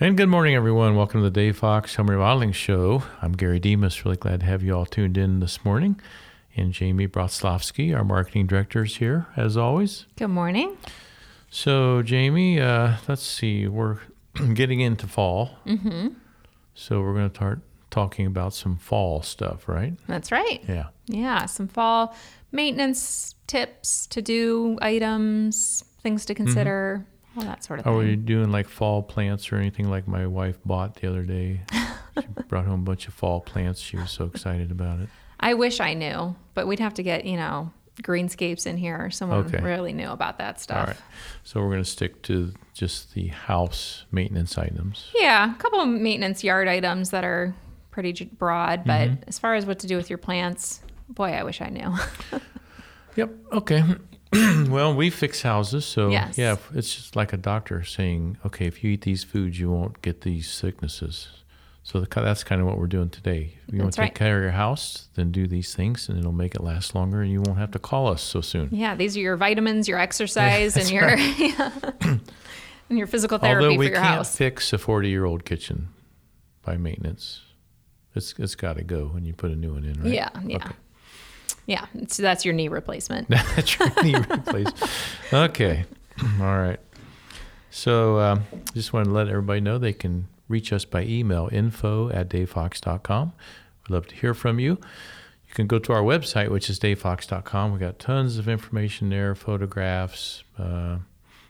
And good morning, everyone. Welcome to the Dave Fox Home Remodeling Show. I'm Gary Demas. Really glad to have you all tuned in this morning. And Jamie Brotslavsky, our marketing director, is here as always. Good morning. So, Jamie, uh, let's see. We're getting into fall. Mm-hmm. So, we're going to start talking about some fall stuff, right? That's right. Yeah. Yeah, some fall maintenance tips to do, items, things to consider, all that sort of Are we doing like fall plants or anything like my wife bought the other day? she brought home a bunch of fall plants. She was so excited about it. I wish I knew, but we'd have to get, you know, greenscapes in here or someone Okay. really knew about that stuff. All right. So, we're going to stick to just the house maintenance items. Yeah, a couple of maintenance yard items that are pretty broad, but Mm-hmm. as far as what to do with your plants, boy, I wish I knew. Yep. Okay. well, we fix houses, so Yes. yeah, it's just like a doctor saying, okay, if you eat these foods, you won't get these sicknesses. So the, that's kind of what we're doing today. You want to take right. care of your house, then do these things, and it'll make it last longer, and you won't have to call us so soon. yeah, these are your vitamins, your exercise, and that's your and your physical therapy Although for we your can't house. fix a forty-year-old kitchen by maintenance, it's it's got to go when you put a new one in, right? Yeah, yeah. Okay. Yeah, so that's your knee replacement. That's your knee replacement. Okay. All right. So um, just want to let everybody know they can reach us by email info at davefox.com. We'd love to hear from you. You can go to our website, which is davefox.com. We've got tons of information there, photographs. Uh,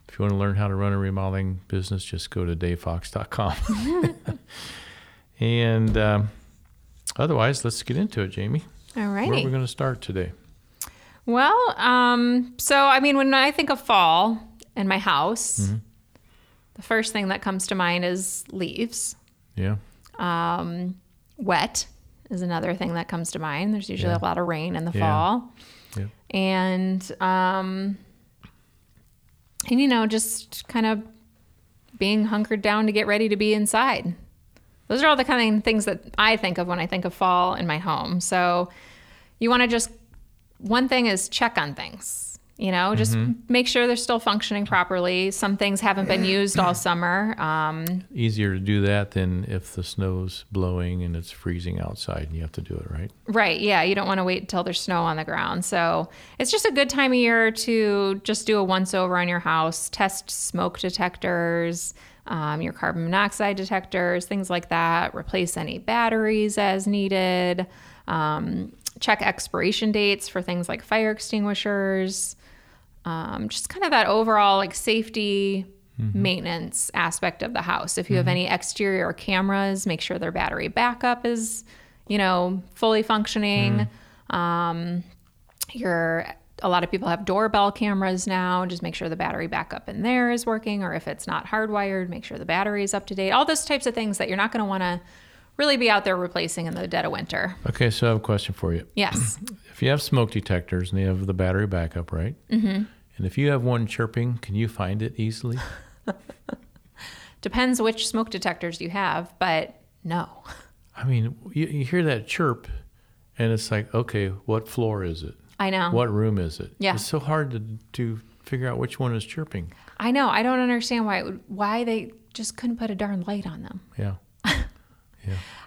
if you want to learn how to run a remodeling business, just go to davefox.com. and um, otherwise, let's get into it, Jamie. All Where are we going to start today? Well, um, so I mean, when I think of fall in my house, Mm-hmm. the first thing that comes to mind is leaves. Yeah. Um, wet is another thing that comes to mind. There's usually Yeah. a lot of rain in the Yeah. fall. Yep. And, um, and, you know, just kind of being hunkered down to get ready to be inside. Those are all the kind of things that I think of when I think of fall in my home. So you want to just, one thing is check on things. You know, just make sure they're still functioning properly. Some things haven't been used all summer. Um, easier to do that than if the snow's blowing and it's freezing outside and you have to do it right. Right. Yeah. You don't want to wait until there's snow on the ground. So it's just a good time of year to just do a once over on your house, test smoke detectors, um, your carbon monoxide detectors, things like that, replace any batteries as needed, um, check expiration dates for things like fire extinguishers. Um, just kind of that overall like safety maintenance aspect of the house. If you have any exterior cameras, make sure their battery backup is, you know, fully functioning. Um, your a lot of people have doorbell cameras now. Just make sure the battery backup in there is working, or if it's not hardwired, make sure the battery is up to date. All those types of things that you're not going to want to really be out there replacing in the dead of winter. Okay, so I have a question for you. Yes. If you have smoke detectors and they have the battery backup, right? Mm-hmm. And if you have one chirping, can you find it easily? Depends which smoke detectors you have, but no. I mean, you, you hear that chirp and it's like, okay, what floor is it? I know. What room is it? Yeah. It's so hard to, to figure out which one is chirping. I know. I don't understand why it would, why they just couldn't put a darn light on them. Yeah.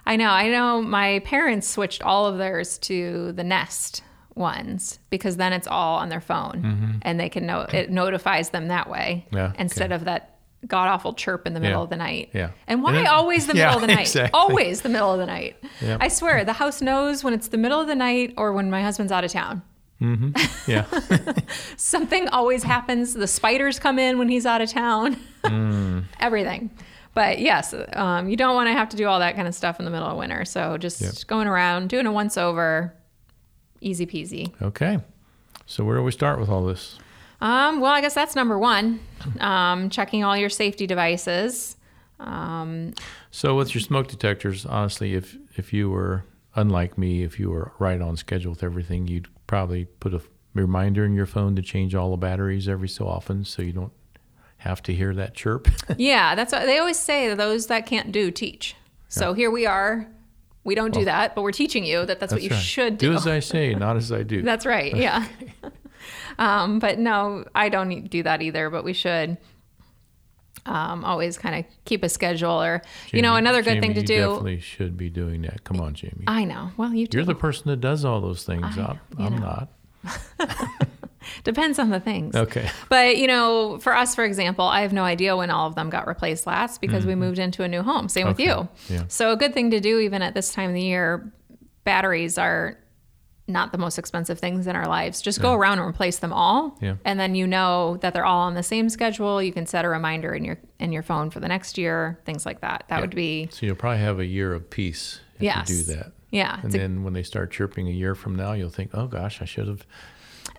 I know. I know my parents switched all of theirs to the Nest ones because then it's all on their phone and they can know it notifies them that way Mm-hmm. Yeah, instead okay. of that god awful chirp in the middle Yeah, of the night. yeah. And why always the Yeah, middle of the night? exactly. Always the middle of the night. Yeah. I swear the house knows when it's the middle of the night or when my husband's out of town. Yeah. Something always happens. The spiders come in when he's out of town. Mm. Everything. But yes, um, you don't want to have to do all that kind of stuff in the middle of winter. So just going around, doing a once over, easy peasy. okay. So where do we start with all this? Um, well, I guess that's number one. Um, checking all your safety devices. Um, So with your smoke detectors, honestly, if if you were unlike me, if you were right on schedule with everything, you'd probably put a reminder in your phone to change all the batteries every so often, so you don't have to hear that chirp. yeah, that's what they always say. that Those that can't do teach. So here we are. We don't do that, but we're teaching you that that's, what you right. should do. Do as I say, not as I do. That's right. Yeah. um, but no, I don't do that either, but we should. um, always kind of keep a schedule or you know another good thing to you do Definitely should be doing that. Come on, Jamie. i know well you You're the person that does all those things. I- I'm, I'm know. not. depends on the things Okay. but you know for us for example i have no idea when all of them got replaced last because we moved into a new home same with Mm-hmm. You Yeah. so a good thing to do even at this time of the year batteries are not the most expensive things in our lives just go around and replace them all Yeah. and then you know that they're all on the same schedule you can set a reminder in your in your phone for the next year things like that that would be So you'll probably have a year of peace if Yes. you do that. yeah And it's a- then when they start chirping a year from now, you'll think, oh gosh, I should have.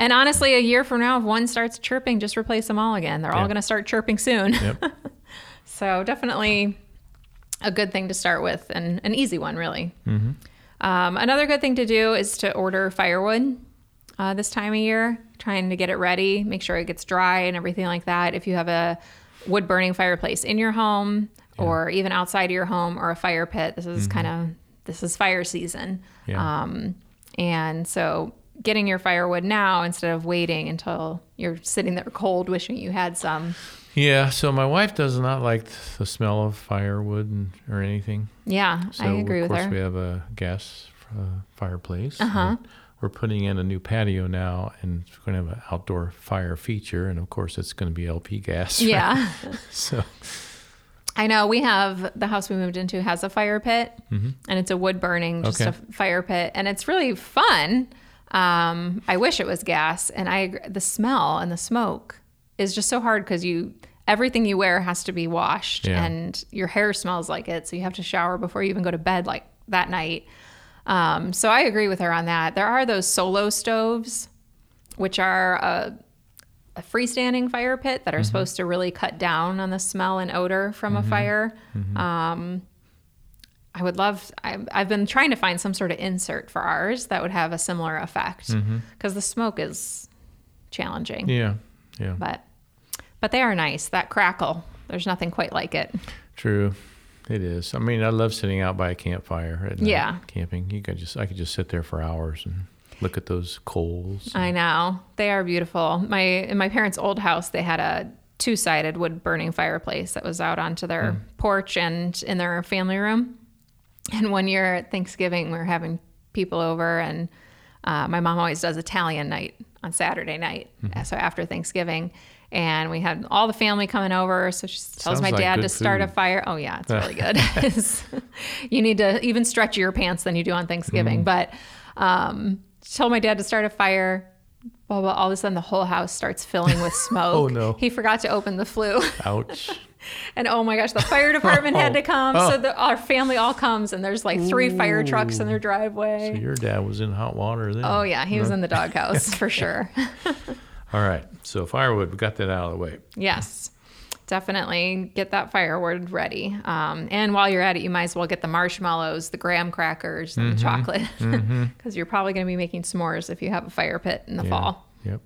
And honestly a year from now if one starts chirping just replace them all again they're all going to start chirping soon Yep. So definitely a good thing to start with and an easy one, really. Um, another good thing to do is to order firewood uh, this time of year, trying to get it ready, make sure it gets dry and everything like that. If you have a wood burning fireplace in your home or even outside of your home or a fire pit, this is kind of this is fire season. Yeah. Um, and so getting your firewood now instead of waiting until you're sitting there cold wishing you had some. yeah. So my wife does not like the smell of firewood and, or anything. Yeah, So I agree with her. of course we have a gas uh, fireplace. Uh-huh. We're putting in a new patio now, and we're going to have an outdoor fire feature, and of course it's going to be LP gas. right? Yeah. So I know we have the house we moved into has a fire pit, and it's a wood burning, just Okay. a fire pit, and it's really fun. Um, I wish it was gas, and I the smell and the smoke is just so hard because you everything you wear has to be washed, Yeah. and your hair smells like it, so you have to shower before you even go to bed like that night. Um, so I agree with her on that. There are those solo stoves, which are a a freestanding fire pit that are supposed to really cut down on the smell and odor from a fire. Um, I would love, I, I've been trying to find some sort of insert for ours that would have a similar effect mm-hmm. because the smoke is challenging. yeah, yeah, But, but they are nice. That crackle, there's nothing quite like it. true. It is. I mean, I love sitting out by a campfire at night, Yeah. camping. You could just I could just sit there for hours and look at those coals. I know they are beautiful. My in my parents' old house, they had a two-sided wood burning fireplace that was out onto their hmm. porch and in their family room. And one year at Thanksgiving, we were having people over, and uh, my mom always does Italian night on Saturday night, so after Thanksgiving. And we had all the family coming over, so she tells Sounds my dad good to start a fire. Oh yeah, it's really good. You need to even stretch your pants than you do on Thanksgiving. Mm. But um, she told my dad to start a fire. Blah, blah, all of a sudden, the whole house starts filling with smoke. Oh, no. He forgot to open the flue. Ouch. And oh my gosh, the fire department had to come. Oh. So the, our family all comes, and there's like three fire trucks in their driveway. So your dad was in hot water then. oh, yeah, he was in the doghouse for sure. All right. So firewood, we got that out of the way. yes, definitely get that firewood ready. Um, and while you're at it, you might as well get the marshmallows, the graham crackers, and the chocolate because you're probably going to be making s'mores if you have a fire pit in the Yeah. fall. Yep.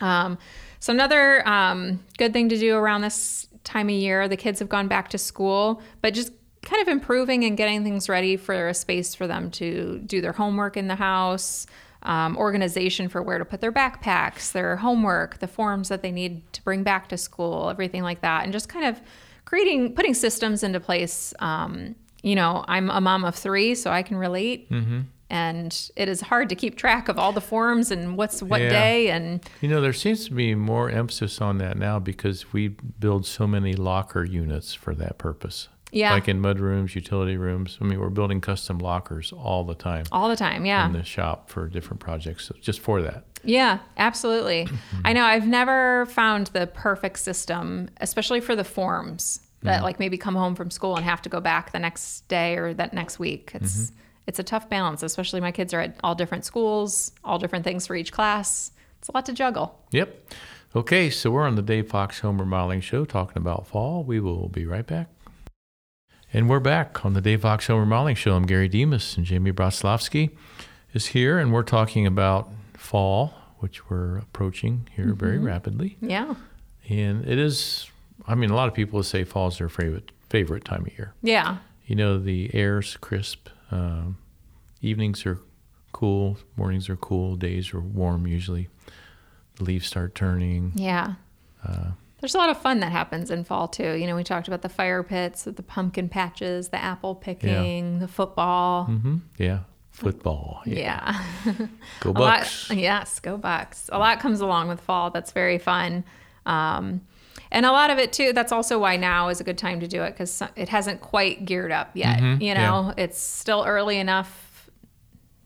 Um, so another um, good thing to do around this time of year, the kids have gone back to school, but just kind of improving and getting things ready for a space for them to do their homework in the house, um, organization for where to put their backpacks, their homework, the forms that they need to bring back to school, everything like that, and just kind of creating, putting systems into place. Um, you know, I'm a mom of three, so I can relate. And it is hard to keep track of all the forms and what's what Yeah. day and You know, there seems to be more emphasis on that now because we build so many locker units for that purpose. Yeah. Like in mud rooms, utility rooms. I mean, we're building custom lockers all the time all the time. Yeah. in the shop for different projects, just for that. Yeah, absolutely. I know I've never found the perfect system, especially for the forms that mm-hmm. like maybe come home from school and have to go back the next day or that next week. It's mm-hmm. It's a tough balance, especially my kids are at all different schools, all different things for each class. It's a lot to juggle. Yep. Okay, so we're on the Dave Fox Home Remodeling Show talking about fall. We will be right back. And we're back on the Dave Fox Home Remodeling Show. I'm Gary Demas, and Jamie Broslavsky is here, and we're talking about fall, which we're approaching here very mm-hmm. rapidly. Yeah. And it is, I mean, a lot of people say fall is their favorite favorite time of year. Yeah. You know, the air's crisp, um, evenings are cool, mornings are cool, days are warm usually. The leaves start turning. Yeah. Uh, there's a lot of fun that happens in fall too. You know, we talked about the fire pits, the pumpkin patches, the apple picking, the football. hmm Yeah. Football. Yeah. Yeah. Go A lot- Bucks. yes, go Bucks. A lot comes along with fall. That's very fun. Um, and a lot of it too. That's also why now is a good time to do it because it hasn't quite geared up yet. Mhm, You know, it's still early enough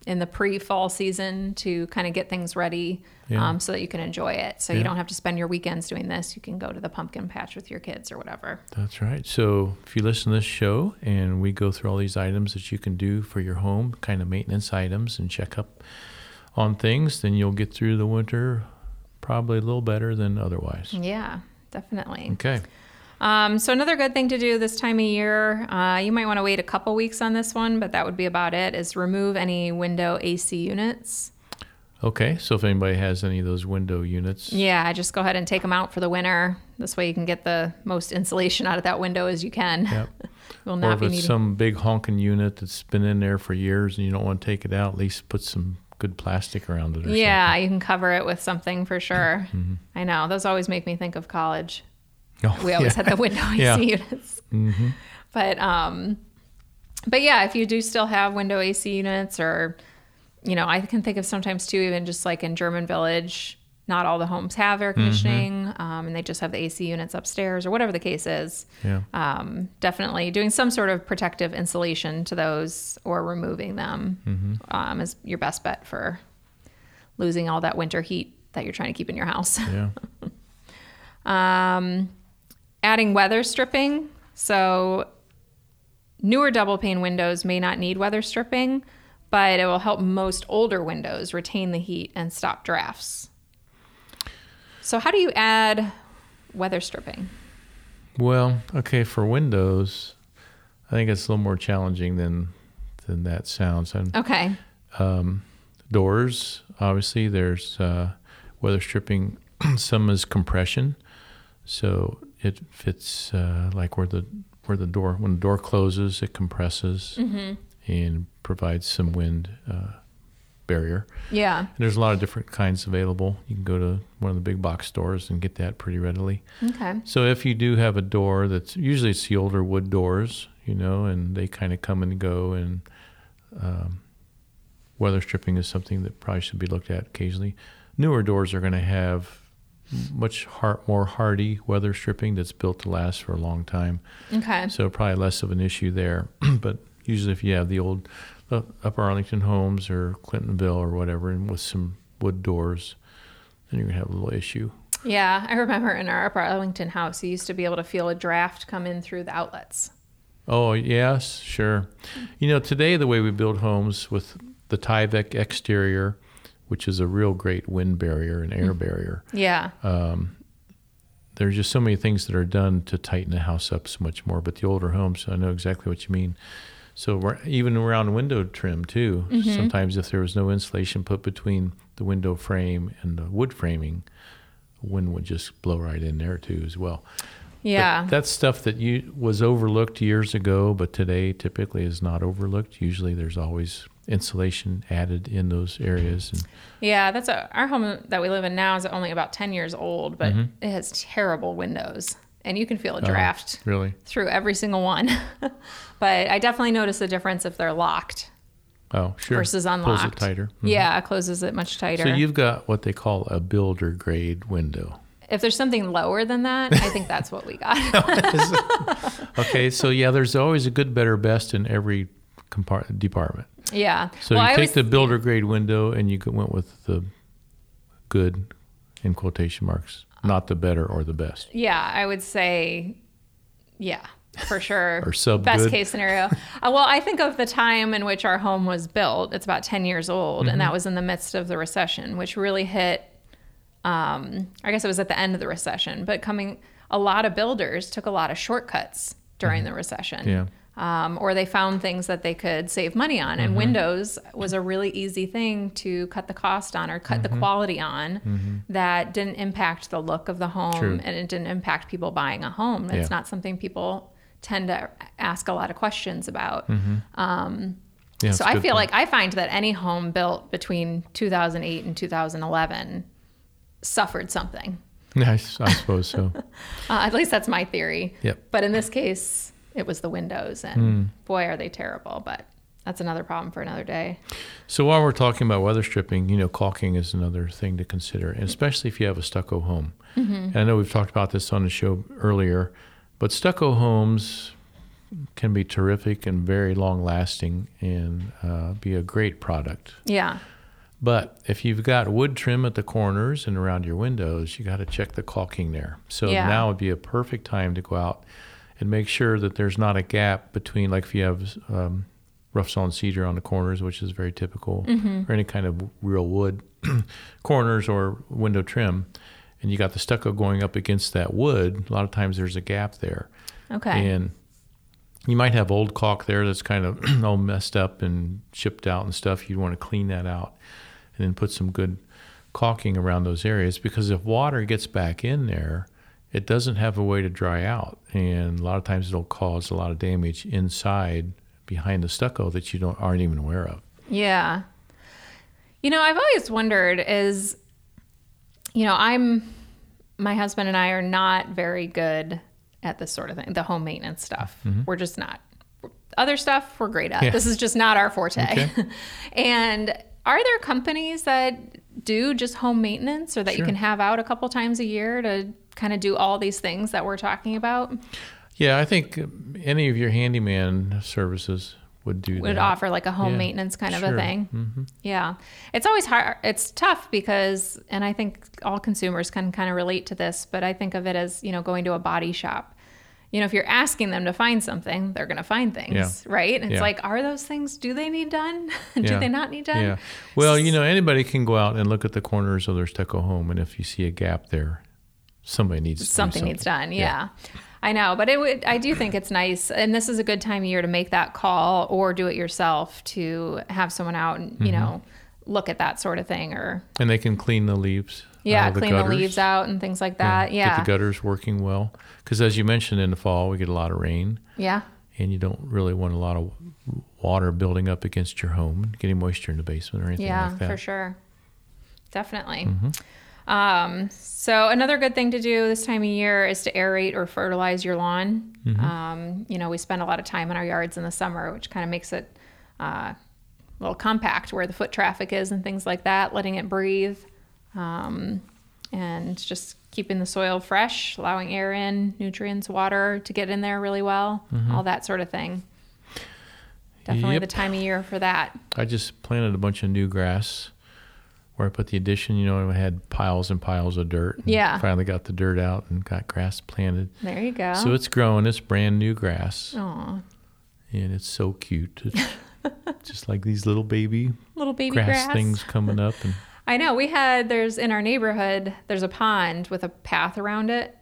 in the pre-fall season to kind of get things ready Yeah. um, so that you can enjoy it. So Yeah. you don't have to spend your weekends doing this. You can go to the pumpkin patch with your kids or whatever. That's right. So if you listen to this show and we go through all these items that you can do for your home, kind of maintenance items, and check up on things, then you'll get through the winter probably a little better than otherwise. Yeah, definitely. Okay. Um, so another good thing to do this time of year, uh, you might want to wait a couple weeks on this one, but that would be about it. Is remove any window AC units. Okay. So if anybody has any of those window units, Yeah, just go ahead and take them out for the winter. This way you can get the most insulation out of that window as you can. Yep. Will not or if be it's needing. some big honking unit that's been in there for years and you don't want to take it out, at least put some good plastic around it or yeah, you can cover it with something for sure. Mm-hmm. I know those always make me think of college. Oh, We always yeah. had the window AC Yeah. units. hmm But um, but yeah, if you do still have window AC units, or you know, I can think of sometimes too, even just like in German Village, not all the homes have air conditioning, um, and they just have the AC units upstairs, or whatever the case is. Yeah. Um, definitely doing some sort of protective insulation to those, or removing them, um, is your best bet for losing all that winter heat that you're trying to keep in your house. Yeah. Um, adding weather stripping. So, newer double pane windows may not need weather stripping, but it will help most older windows retain the heat and stop drafts. So, how do you add weather stripping? Well, okay, for Windows, I think it's a little more challenging than than that sounds. And Okay. um, doors, obviously, there's uh, weather stripping. Some is compression, so it fits uh, like where the where the door when the door closes, it compresses and provides some wind uh, barrier. Yeah. And there's a lot of different kinds available. You can go to one of the big box stores and get that pretty readily. Okay. So if you do have a door that's usually it's the older wood doors, you know, and they kind of come and go, and um, weather stripping is something that probably should be looked at occasionally. Newer doors are going to have much har- more hardy weather stripping that's built to last for a long time, Okay. so probably less of an issue there. but usually, if you have the old uh, Upper Arlington homes or Clintonville or whatever, and with some wood doors, then you're gonna have a little issue. Yeah. I remember in our Upper Arlington house, you used to be able to feel a draft come in through the outlets. Oh, yes, sure. You know, today the way we build homes with the Tyvek exterior, which is a real great wind barrier and air barrier, Yeah. um, there's just so many things that are done to tighten the house up so much more. But the older homes, I know exactly what you mean. So we're, even around window trim too. Sometimes if there was no insulation put between the window frame and the wood framing, wind would just blow right in there too as well. But Yeah. that's stuff that you was overlooked years ago, but today typically is not overlooked. Usually, there's always insulation added in those areas. And Yeah, that's a, our home that we live in now is only about 10 years old, but Mm-hmm. it has terrible windows and you can feel Oh. a draft really, through every single one. but I definitely notice the difference if they're locked oh sure, versus unlocked. it tighter. Mhm. Yeah, it closes it much tighter. So you've got what they call a builder grade window. if there's something lower than that, I think that's what we got. Okay, so yeah, there's always a good, better, best in every compart- department. yeah. So well, you I take always- the builder grade window and you went with the good, in quotation marks, not the better or the best. Yeah, I would say, yeah, for sure. Or sub Best good. case scenario. uh, well, I think of the time in which our home was built. It's about 10 years old, and Mm-hmm. that was in the midst of the recession, which really hit. Um, I guess it was at the end of the recession, but coming, a lot of builders took a lot of shortcuts during the recession. Mm-hmm. Yeah. Um, or they found things that they could save money on. Mm-hmm. And Windows was a really easy thing to cut the cost on or cut Mm-hmm. the quality on that didn't impact the look of the home True. and it didn't impact people buying a home. It's Yeah. not something people tend to ask a lot of questions about. Yeah, so it's a I feel point. like I find that any home built between 2008 and 2011 suffered something. I suppose so. Uh, at least that's my theory. Yep. But in this case, it was the windows, and Hmm. boy, are they terrible. But that's another problem for another day. So while we're talking about weather stripping, you know, caulking is another thing to consider, and especially if you have a stucco home. And I know we've talked about this on the show earlier, but stucco homes can be terrific and very long lasting and uh, be a great product. Yeah. But if you've got wood trim at the corners and around your windows, you got to check the caulking there. So Yeah. now would be a perfect time to go out and make sure that there's not a gap between, like if you have um, rough sawn cedar on the corners, which is very typical, or any kind of real wood corners or window trim, and you got the stucco going up against that wood. A lot of times there's a gap there, Okay. and you might have old caulk there that's kind of all messed up and chipped out and stuff. You'd want to clean that out and then put some good caulking around those areas because if water gets back in there, it doesn't have a way to dry out. And a lot of times it'll cause a lot of damage inside behind the stucco that you don't aren't even aware of. Yeah. You know, I've always wondered is, you know, I'm, my husband and I are not very good at this sort of thing, the home maintenance stuff. We're just not. Other stuff we're great at. Mm-hmm. Yeah. This is just not our forte. Okay. and are there companies that do just home maintenance or that you can have out a couple times a year to kind of do all these things that we're talking about? Yeah, I think any of your handyman services would do would that. offer like a home Yeah, maintenance kind of a sure. thing. Mhm. Yeah. It's always hard. It's tough because, and I think all consumers can kind of relate to this, but I think of it as, you know, going to a body shop. You know, if you're asking them to find something, they're going to find things, Yeah. right? And it's Yeah. like, are those things, do they need done? do they not need done? Yeah. Well, you know, anybody can go out and look at the corners of their stucco home, and if you see a gap there, somebody needs to do something, needs done. Yeah. I know, but it would. I do think it's nice, and this is a good time of year to make that call or do it yourself to have someone out and Mm-hmm. you know look at that sort of thing or And they can clean the leaves. yeah, of clean the leaves out and things like that. Yeah, Get the gutters working well. Because as you mentioned, in the fall we get a lot of rain, yeah, and you don't really want a lot of water building up against your home, getting moisture in the basement or anything yeah, like that. for sure, definitely. Mm-hmm. Um, so another good thing to do this time of year is to aerate or fertilize your lawn. Mm-hmm. Um, you know, we spend a lot of time in our yards in the summer, which kind of makes it uh, a little compact where the foot traffic is and things like that, letting it breathe, um, and just keeping the soil fresh, allowing air in, nutrients, water to get in there really well, all that sort of thing. Definitely Yep. the time of year for that. I just planted a bunch of new grass where I put the addition. You know, I had piles and piles of dirt. and Yeah. Finally got the dirt out and got grass planted. There you go. So it's growing. It's brand new grass, Aw, and it's so cute. It's just like these little baby, little baby grass, grass. things coming up, and I know. We had there's in our neighborhood there's a pond with a path around it,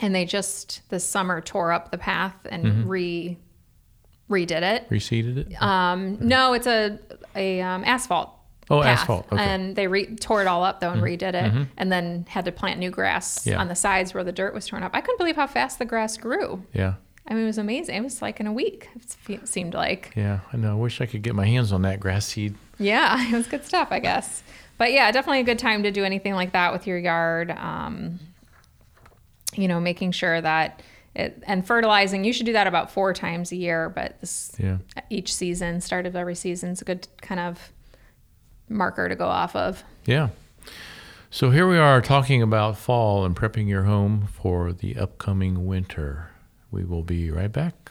and they just this summer tore up the path and Mm-hmm. re redid it. reseeded it. Um, no, it's a a um, asphalt. Oh, path. asphalt. Okay. Mm-hmm. And they re- tore it all up though and redid it, and then had to plant new grass Yeah. on the sides where the dirt was torn up. I couldn't believe how fast the grass grew. yeah. I mean, it was amazing. It was like in a week. It seemed like. Yeah. I know. I wish I could get my hands on that grass seed. Yeah, it was good stuff, I guess. But yeah, definitely a good time to do anything like that with your yard. Um, you know, making sure that it and fertilizing. You should do that about four times a year, but this, Yeah. each season, start of every season, is a good kind of marker to go off of. Yeah. So here we are talking about fall and prepping your home for the upcoming winter. We will be right back.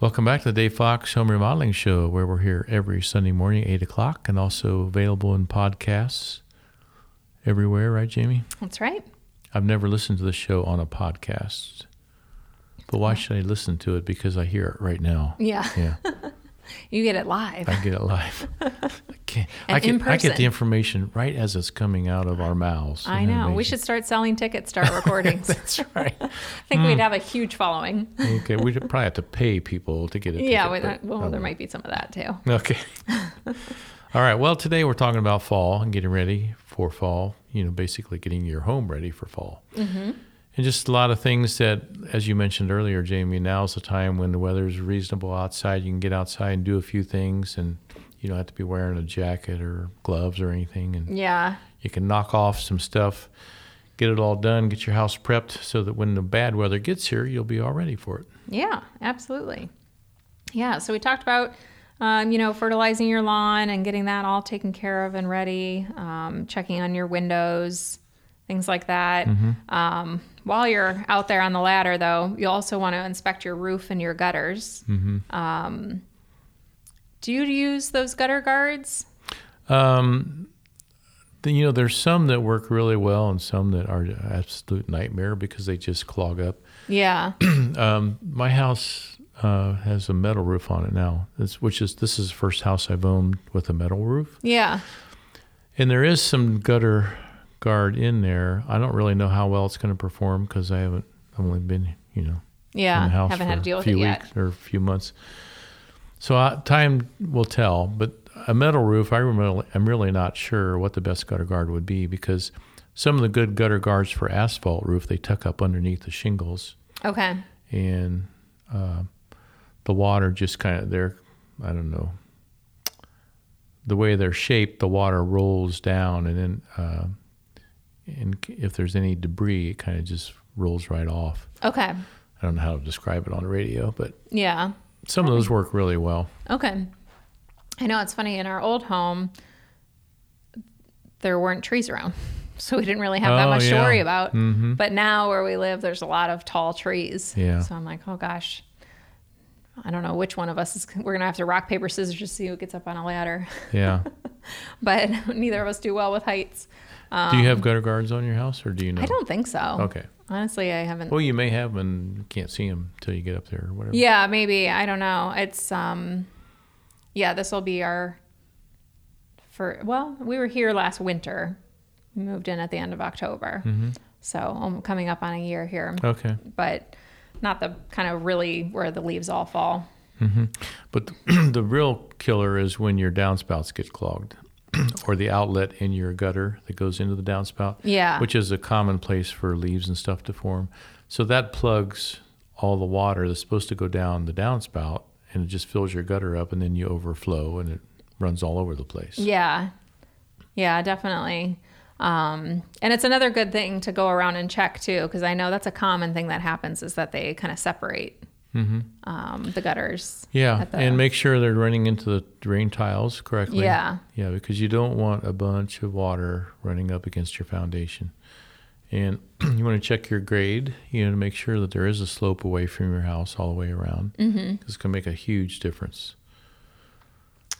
Welcome back to the Dave Fox Home Remodeling Show, where we're here every Sunday morning, 8 o'clock, and also available in podcasts everywhere, right, Jamie? That's right. I've never listened to the show on a podcast. But why should I listen to it? Because I hear it right now. Yeah, Yeah, you get it live. I get it live. I, I, get, I get the information right as it's coming out of our mouths. I know. We should start selling tickets our recordings. That's right. I think we'd have a huge following. Okay, we'd probably have to pay people to get it. yeah, we- well, there might be some of that too. Okay. All right. Well, today we're talking about fall and getting ready for fall. You know, basically getting your home ready for fall. Mm-hmm. And just a lot of things that, as you mentioned earlier, Jamie, now's the time when the weather's reasonable outside. You can get outside and do a few things, and you don't have to be wearing a jacket or gloves or anything, and Yeah. you can knock off some stuff, get it all done, get your house prepped so that when the bad weather gets here, you'll be all ready for it. Yeah, absolutely. Yeah, so we talked about, um, you know, fertilizing your lawn and getting that all taken care of and ready, um, checking on your windows, things like that. Um, while you're out there on the ladder, though, you also want to inspect your roof and your gutters. Um, do you use those gutter guards? Um, the, you know, there's some that work really well and some that are an absolute nightmare because they just clog up. Yeah. Um, my house uh, has a metal roof on it now, it's, which is this is the first house I've owned with a metal roof, yeah. and there is some gutter guard in there. I don't really know how well it's going to perform because I haven't I've only been you know Yeah. in the house Haven't had to deal a with few it yet. weeks or a few months. So uh, time will tell. But a metal roof, I really, I'm really not sure what the best gutter guard would be because some of the good gutter guards for asphalt roof they tuck up underneath the shingles Okay. and uh, the water just kind of they're I don't know the way they're shaped, the water rolls down and then uh, and if there's any debris, it kind of just rolls right off. Okay. I don't know how to describe it on the radio, but Yeah. some of those work really well. Okay. I know it's funny in our old home there weren't trees around. So we didn't really have that Oh, much to worry about. Mhm. But now where we live there's a lot of tall trees. Yeah. So I'm like, "Oh gosh. I don't know which one of us is we're going to have to rock paper scissors to see who gets up on a ladder." Yeah. But neither of us do well with heights. Do you have gutter guards on your house, or do you know? Um, I don't think so. Okay. Honestly, I haven't Well, you may have and you can't see them until you get up there or whatever. Yeah, maybe. I don't know. It's um yeah, this will be our for well, we were here last winter. We moved in at the end of October. Mm-hmm. So I'm coming up on a year here, Okay. but not the kind of really where the leaves all fall. But the, the real killer is when your downspouts get clogged, or the outlet in your gutter that goes into the downspout. Yeah. Which is a common place for leaves and stuff to form. So that plugs all the water that's supposed to go down the downspout, and it just fills your gutter up, and then you overflow, and it runs all over the place. Yeah. Yeah, definitely. Um, and it's another good thing to go around and check too, because I know that's a common thing that happens is that they kind of separate um, the gutters. Yeah, the- and make sure they're running into the drain tiles correctly. Yeah. Yeah, because you don't want a bunch of water running up against your foundation. And you want to check your grade, you know, to make sure that there is a slope away from your house all the way around. Mm-hmm. This can make a huge difference.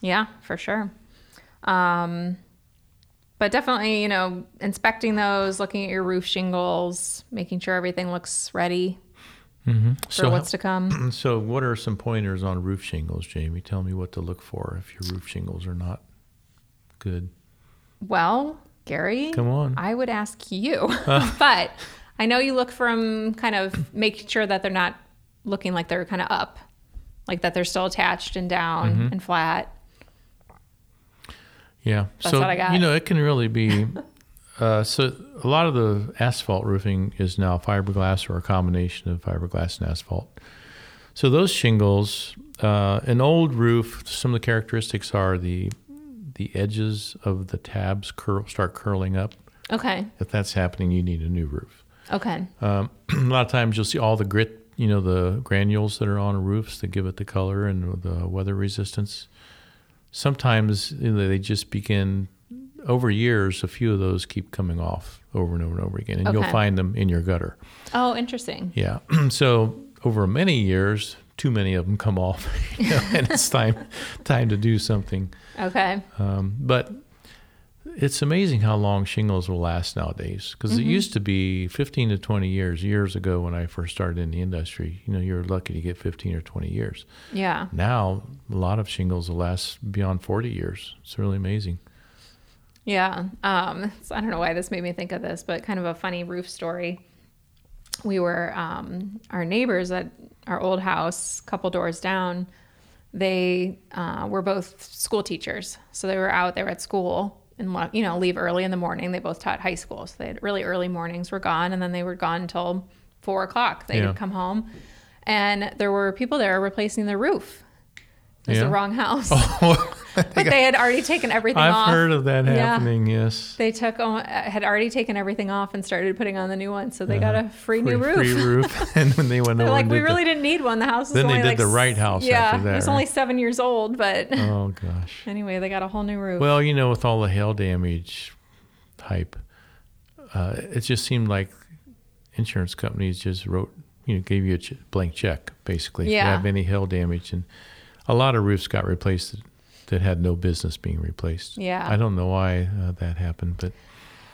Yeah, for sure. Um, but definitely, you know, inspecting those, looking at your roof shingles, making sure everything looks ready for So, what's to come. so what are some pointers on roof shingles, Jamie? Tell me what to look for if your roof shingles are not good. Well, Gary, Come on. I would ask you, but I know you look from kind of making sure that they're not looking like they're kind of up, like that they're still attached and down Mm-hmm. and flat. Yeah. That's so what I got. you know, it can really be. Uh, so a lot of the asphalt roofing is now fiberglass or a combination of fiberglass and asphalt. So those shingles, uh, an old roof, some of the characteristics are the the edges of the tabs curl, start curling up. Okay. If that's happening, you need a new roof. Okay. Um, a lot of times you'll see all the grit, you know, the granules that are on roofs that give it the color and the weather resistance. Sometimes you know, they just begin over years. A few of those keep coming off over and over and over again, and you'll find them in your gutter. Oh, interesting. Yeah. so over many years, too many of them come off, you know, and it's time time to do something. Okay. Um, but it's amazing how long shingles will last nowadays. Because it used to be 15 to 20 years. Years ago, when I first started in the industry, you know, you're lucky to get 15 or 20 years. Yeah. Now, a lot of shingles will last beyond 40 years. It's really amazing. Yeah. Um, I don't know why this made me think of this, but kind of a funny roof story. We were um, our neighbors at our old house, a couple doors down. They uh, were both school teachers, so they were out there at school and you know leave early in the morning. They both taught high school, so they had really early mornings. Were gone, and then they were gone until four o'clock. They'd Yeah. come home, and there were people there replacing the roof. It was Yeah? the wrong house. Oh, but they had already taken everything I've off. heard of that Yeah. happening. Yes. They took on, had already taken everything off and started putting on the new one, so they got a free, new roof. Uh-huh. Free roof. and when they went over, like, we did really the, didn't need one. The house was Then they only did like the right house Yeah, after that, it was right? only seven years old, but oh gosh. anyway, they got a whole new roof. Well, you know, with all the hail damage hype, uh, it just seemed like insurance companies just wrote, you know, gave you a ch- blank check basically if you Yeah. have any hail damage, and a lot of roofs got replaced that, that had no business being replaced. Yeah. I don't know why uh, that happened, but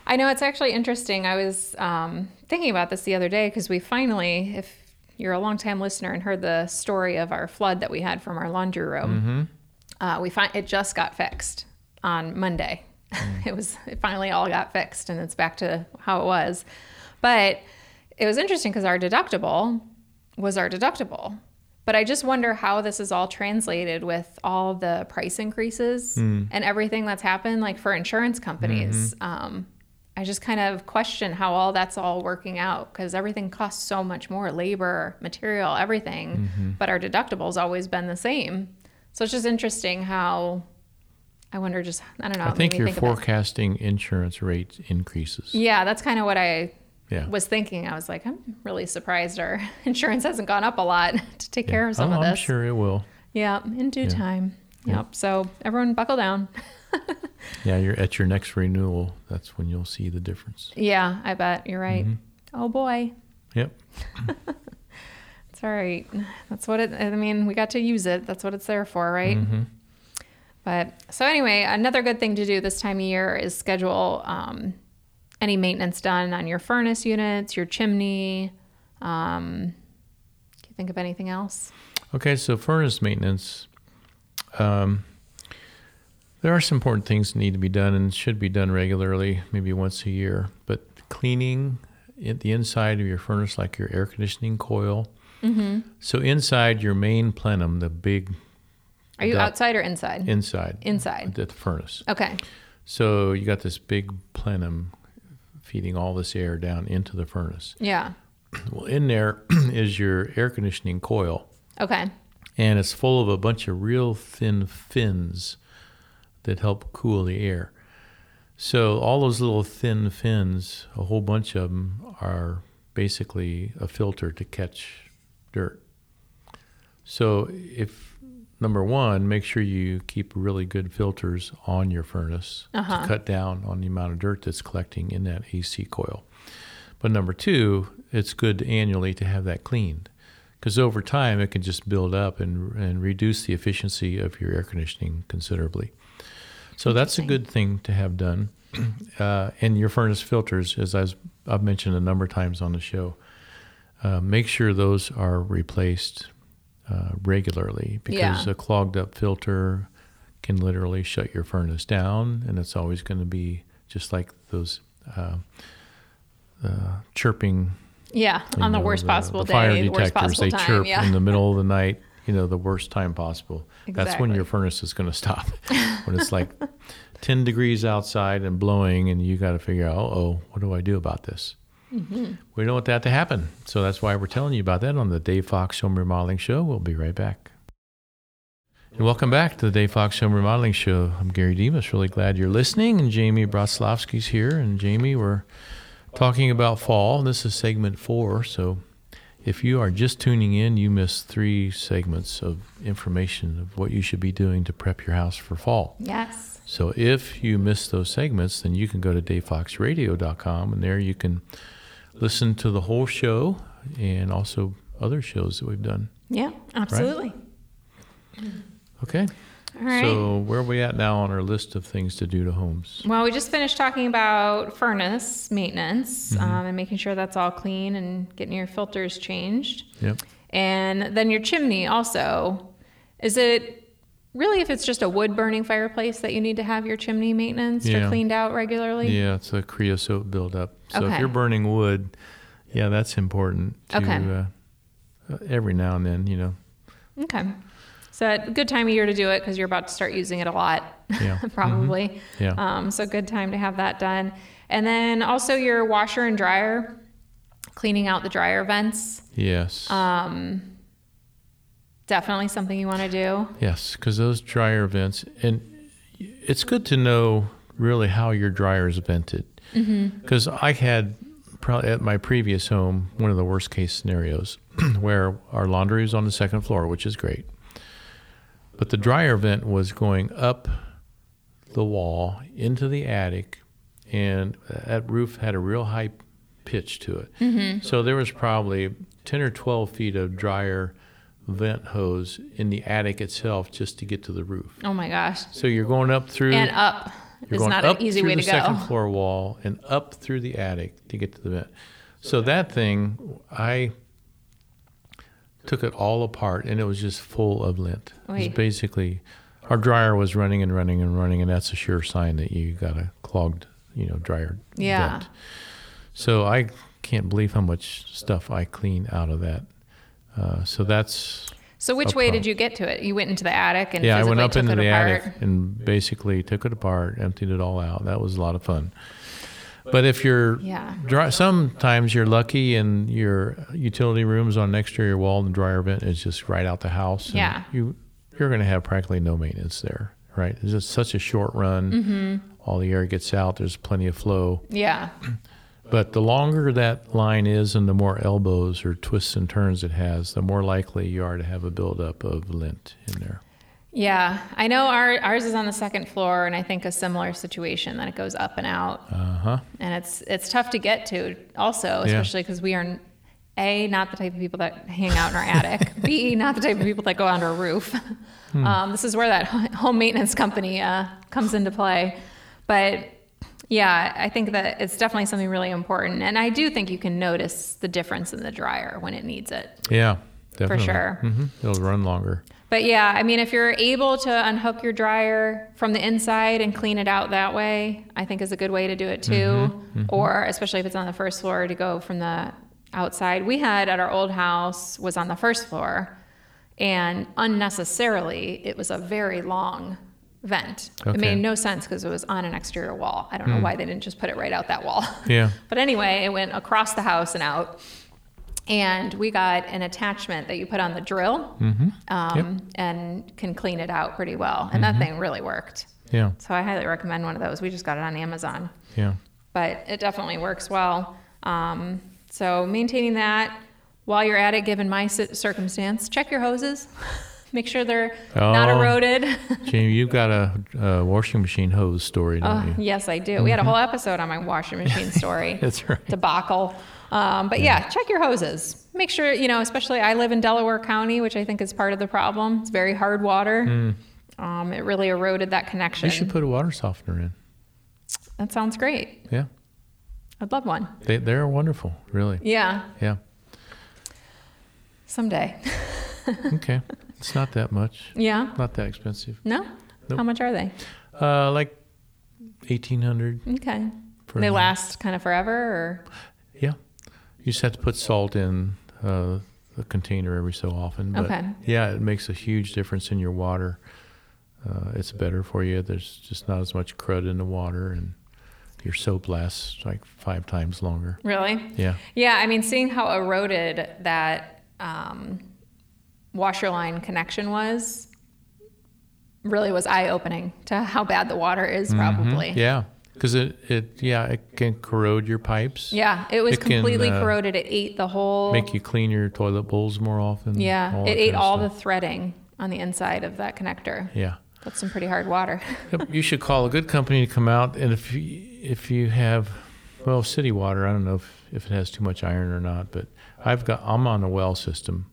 I know it's actually interesting. I was um, thinking about this the other day because we finally, if you're a longtime listener and heard the story of our flood that we had from our laundry room, uh, we find it just got fixed on Monday. it was it finally all got fixed and it's back to how it was. But it was interesting because our deductible was our deductible. But I just wonder how this is all translated with all the price increases hmm. and everything that's happened, like for insurance companies. Mm-hmm. Um, I just kind of question how all that's all working out because everything costs so much more labor, material, everything. Mm-hmm. But our deductible's always been the same. So it's just interesting how I wonder just, I don't know. I think you're about- forecasting insurance rate increases. yeah, that's kind of what I Yeah. was thinking. I was like, I'm really surprised our insurance hasn't gone up a lot to take care of some oh, of this. I'm sure it will. Yeah, in due time. Yeah. Yep. So everyone buckle down. Yeah, you're at your next renewal. That's when you'll see the difference. Yeah, I bet you're right. Mm-hmm. Oh boy. Yep. It's all right. That's what it, I mean, we got to use it. That's what it's there for, right? Mm-hmm. But so anyway, another good thing to do this time of year is schedule um, any maintenance done on your furnace units, your chimney. Um, can you think of anything else? Okay, so furnace maintenance. Um, there are some important things that need to be done and should be done regularly, maybe once a year. But cleaning the inside of your furnace, like your air conditioning coil. Mm-hmm. So inside your main plenum, the big Are you outside or inside? inside Inside. at the furnace. Okay. So you got this big plenum feeding all this air down into the furnace. Yeah. Well, in there is your air conditioning coil. Okay. and it's full of a bunch of real thin fins that help cool the air. So all those little thin fins, a whole bunch of them are basically a filter to catch dirt. So if number one, make sure you keep really good filters on your furnace Uh-huh. to cut down on the amount of dirt that's collecting in that AC coil. But number two, it's good annually to have that cleaned because over time it can just build up and, and reduce the efficiency of your air conditioning considerably. So that's a good thing to have done. Uh, and your furnace filters, as I've, I've mentioned a number of times on the show, uh, make sure those are replaced uh, regularly because Yeah. a clogged up filter can literally shut your furnace down, and it's always going to be just like those uh, uh, chirping Yeah. On the know, worst possible the fire day, the worst detectors, possible they time. chirp yeah. in the middle of the night, you know, the worst time possible. Exactly. That's when your furnace is going to stop. when it's like 10 degrees outside and blowing, and you got to figure out, oh, what do I do about this? Mm-hmm. We don't want that to happen. So that's why we're telling you about that on the Dave Fox Home Remodeling Show. We'll be right back. And welcome back to the Dave Fox Home Remodeling Show. I'm Gary Demas. Really glad you're listening. And Jamie Broslavsky's here. And Jamie, we're talking about fall. This is segment four. So if you are just tuning in, you missed three segments of information of what you should be doing to prep your house for fall. yes. So if you missed those segments, then you can go to davefoxradio.com and there you can listen to the whole show and also other shows that we've done. Yeah. Absolutely. Okay. All right. So where are we at now on our list of things to do to homes? Well, we just finished talking about furnace maintenance Mm-hmm. um, and making sure that's all clean and getting your filters changed. Yep. And then your chimney also. Is it really if it's just a wood burning fireplace that you need to have your chimney maintenance or cleaned out regularly? Yeah, it's a creosote buildup. So if you're burning wood, yeah, that's important to Okay. uh, uh, every now and then, you know. Okay. So a good time of year to do it because you're about to start using it a lot, Yeah. Mm-hmm. probably. Yeah. Um, so good time to have that done. And then also your washer and dryer, cleaning out the dryer vents. yes. Um, Definitely something you want to do. Yes, because those dryer vents, and it's good to know really how your dryer is vented. Mm-hmm. Because I had probably at my previous home one of the worst case scenarios where our laundry was on the second floor, which is great, but the dryer vent was going up the wall into the attic, and that roof had a real high pitch to it. Mm-hmm. So there was probably 10 or 12 feet of dryer vent hose in the attic itself just to get to the roof. Oh my gosh. So you're going up through. And up you're going not an easy through way the to second floor wall and up through the attic to get to the vent. So that thing, I took it all apart, and it was just full of lint. It was basically our dryer was running and running and running, and that's a sure sign that you got a clogged, you know, dryer Yeah. vent. So I can't believe how much stuff I clean out of that. Uh, so that's So which way problem. did you get to it? You went into the attic and yeah, I went up into the apart. attic and basically took it apart, emptied it all out. That was a lot of fun. But if you're Yeah. dry, sometimes you're lucky and your utility room's on next to your wall and the dryer vent is just right out the house. and Yeah. you you're going to have practically no maintenance there, right? It's just such a short run. Mm-hmm. All the air gets out. There's plenty of flow. Yeah. But the longer that line is and the more elbows or twists and turns it has, the more likely you are to have a buildup of lint in there. Yeah. I know our ours is on the second floor and I think a similar situation that it goes up and out. Uh huh. And it's it's tough to get to also, especially because we are A, not the type of people that hang out in our attic. B, not the type of people that go under a roof. Um, this is where that home maintenance company uh, comes into play. But yeah, I think that it's definitely something really important. And I do think you can notice the difference in the dryer when it needs it. Yeah, definitely. For sure. hmm It'll run longer. But yeah, I mean, if you're able to unhook your dryer from the inside and clean it out that way, I think is a good way to do it too. Or especially if it's on the first floor, to go from the outside. We had at our old house was on the first floor, and unnecessarily, it was a very long vent. It made no sense because it was on an exterior wall. I don't know why they didn't just put it right out that wall. Yeah. But anyway, it went across the house and out. And we got an attachment that you put on the drill um, and can clean it out pretty well. And that thing really worked. Yeah. So I highly recommend one of those. We just got it on Amazon, Yeah. but it definitely works well. Um, so maintaining that while you're at it, given my circumstance, check your hoses. Make sure they're not Oh. eroded. Jamie, you've got a, a washing machine hose story, don't Oh, you? yes, I do. We had a whole episode on my washing machine story. That's right. Debacle. Um, but yeah, check your hoses. Make sure, you know, especially I live in Delaware County, which I think is part of the problem. It's very hard water. Um, it really eroded that connection. You should put a water softener in. that sounds great. Yeah. I'd love one. They, they're wonderful, really. Yeah, Yeah. someday. Okay. It's not that much. yeah. Not that expensive. No? Nope. How much are they? Uh, like 1800 Okay. they last kind of forever or Yeah. You just have to put salt in uh, the container every so often. But Okay. Yeah, it makes a huge difference in your water. Uh, it's better for you. There's just not as much crud in the water, and your soap lasts like five times longer. really? Yeah. Yeah, I mean, seeing how eroded that um, washer line connection was really was eye opening to how bad the water is, probably. Mm-hmm. Yeah. Because it, it, yeah, it can corrode your pipes. Yeah, it was It can, completely uh, corroded. It ate the whole. Make you clean your toilet bowls more often. yeah, all it ate all the threading on the inside of that connector. Yeah. That's some pretty hard water. You should call a good company to come out, and if you, if you have, well, city water, I don't know if, if it has too much iron or not, but I've got I'm on a well system,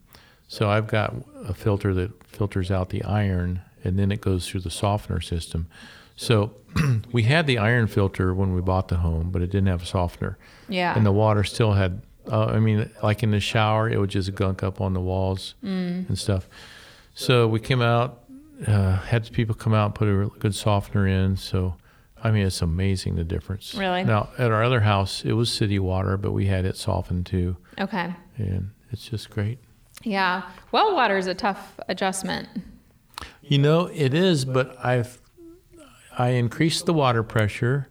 so I've got a filter that filters out the iron, and then it goes through the softener system. So we had the iron filter when we bought the home, but it didn't have a softener, Yeah. and the water still had. Uh, I mean, like in the shower, it would just gunk up on the walls and stuff. So we came out, uh, had people come out put a good softener in. So, I mean, it's amazing the difference. Really? Now, at our other house, it was city water, but we had it softened too. okay. And it's just great. Yeah. Well water is a tough adjustment. You know, it is, but I've I increased the water pressure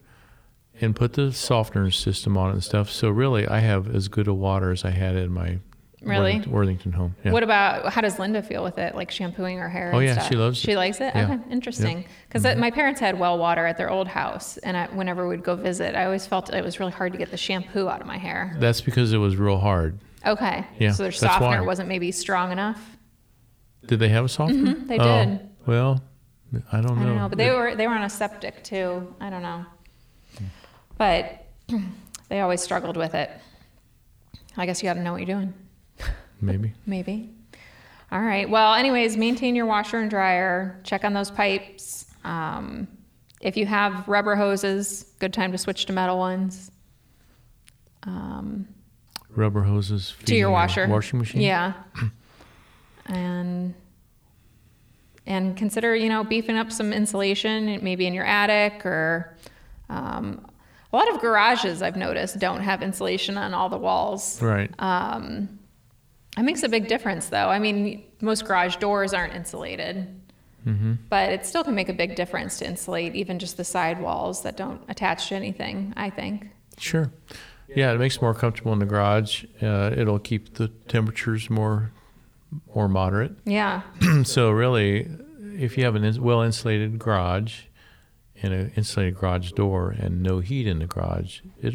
and put the softener system on it and stuff. So really, I have as good a water as I had in my Really? Worthington, Worthington Home. Yeah. What about how does Linda feel with it, like shampooing her hair? Oh, yeah, stuff? she loves it. She it. likes it. Yeah. Mm-hmm. Okay, interesting. Because my parents had well water at their old house, and I, whenever we'd go visit, I always felt it was really hard to get the shampoo out of my hair. That's because it was real hard. Okay. Yeah, So their that's softener why. wasn't maybe strong enough. Did they have a softener? Mm-hmm, they Oh, did. Well, I don't know. I don't know, but they were they were on a septic too. I don't know, but they always struggled with it. I guess you got to know what you're doing. Maybe. Maybe. All right. Well, anyways, maintain your washer and dryer. Check on those pipes. Um, if you have rubber hoses, good time to switch to metal ones. Um, Rubber hoses. to your washer. Washing machine? Yeah. and and consider, you know, beefing up some insulation, maybe in your attic or um, a lot of garages I've noticed don't have insulation on all the walls. Right. Um, it makes a big difference, though. I mean, most garage doors aren't insulated, mm-hmm. but it still can make a big difference to insulate even just the side walls that don't attach to anything, I think. Sure. Yeah, it makes it more comfortable in the garage. Uh, it'll keep the temperatures more more moderate. Yeah. so really, if you have an well insulated garage and an insulated garage door and no heat in the garage, it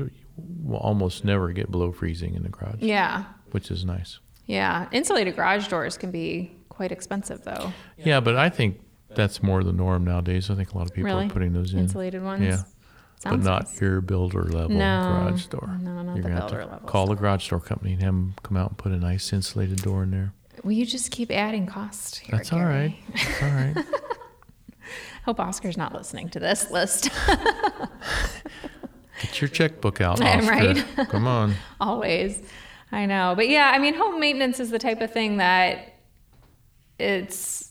will almost never get below freezing in the garage, Yeah. which is nice. Yeah. Insulated garage doors can be quite expensive, though. Yeah, but I think that's more the norm nowadays. I think a lot of people Really? are putting those in. Insulated ones? Yeah. But not nice. your builder level No. garage door. No, not You're the gonna have builder to level Call the garage door company and have them come out and put a nice insulated door in there. Will you just keep adding cost here? That's all right. That's all right. Hope Oscar's not listening to this list. Get your checkbook out, Oscar. right. Come on. Always. I know. But yeah, I mean, home maintenance is the type of thing that it's,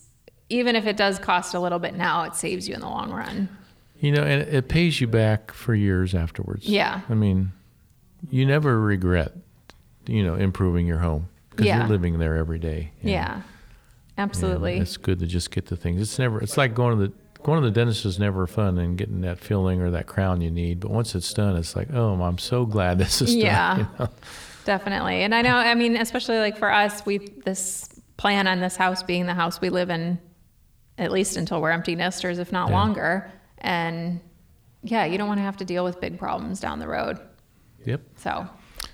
even if it does cost a little bit now, it saves you in the long run. You know, and it pays you back for years afterwards. Yeah. I mean, you never regret, you know, improving your home because Yeah. you're living there every day. And- Yeah. Absolutely. it's good to just get the things. It's never. It's like going to the going to the dentist is never fun and getting that filling or that crown you need. But once it's done, it's like, oh, I'm so glad this is Yeah. done. you know? Definitely. And I know, I mean, especially like for us, we this plan on this house being the house we live in at least until we're empty nesters, if not Yeah. longer. And yeah, you don't want to have to deal with big problems down the road. Yep. So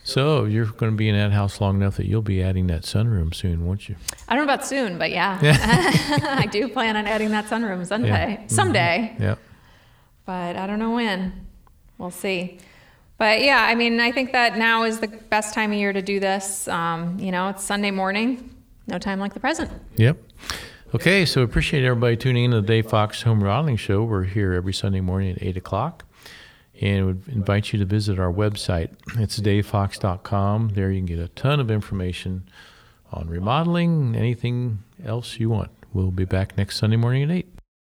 So you're going to be in that house long enough that you'll be adding that sunroom soon, won't you? I don't know about soon, but yeah, I do plan on adding that sunroom someday. Yeah. Mm-hmm. Someday. Yep. but I don't know when. We'll see. But yeah, I mean, I think that now is the best time of year to do this. Um, you know, it's Sunday morning, no time like the present. Yep. Okay, so appreciate everybody tuning in to the Dave Fox Home Remodeling Show. We're here every Sunday morning at 8 o'clock. And would invite you to visit our website. It's davefox.com. There you can get a ton of information on remodeling, anything else you want. We'll be back next Sunday morning at 8.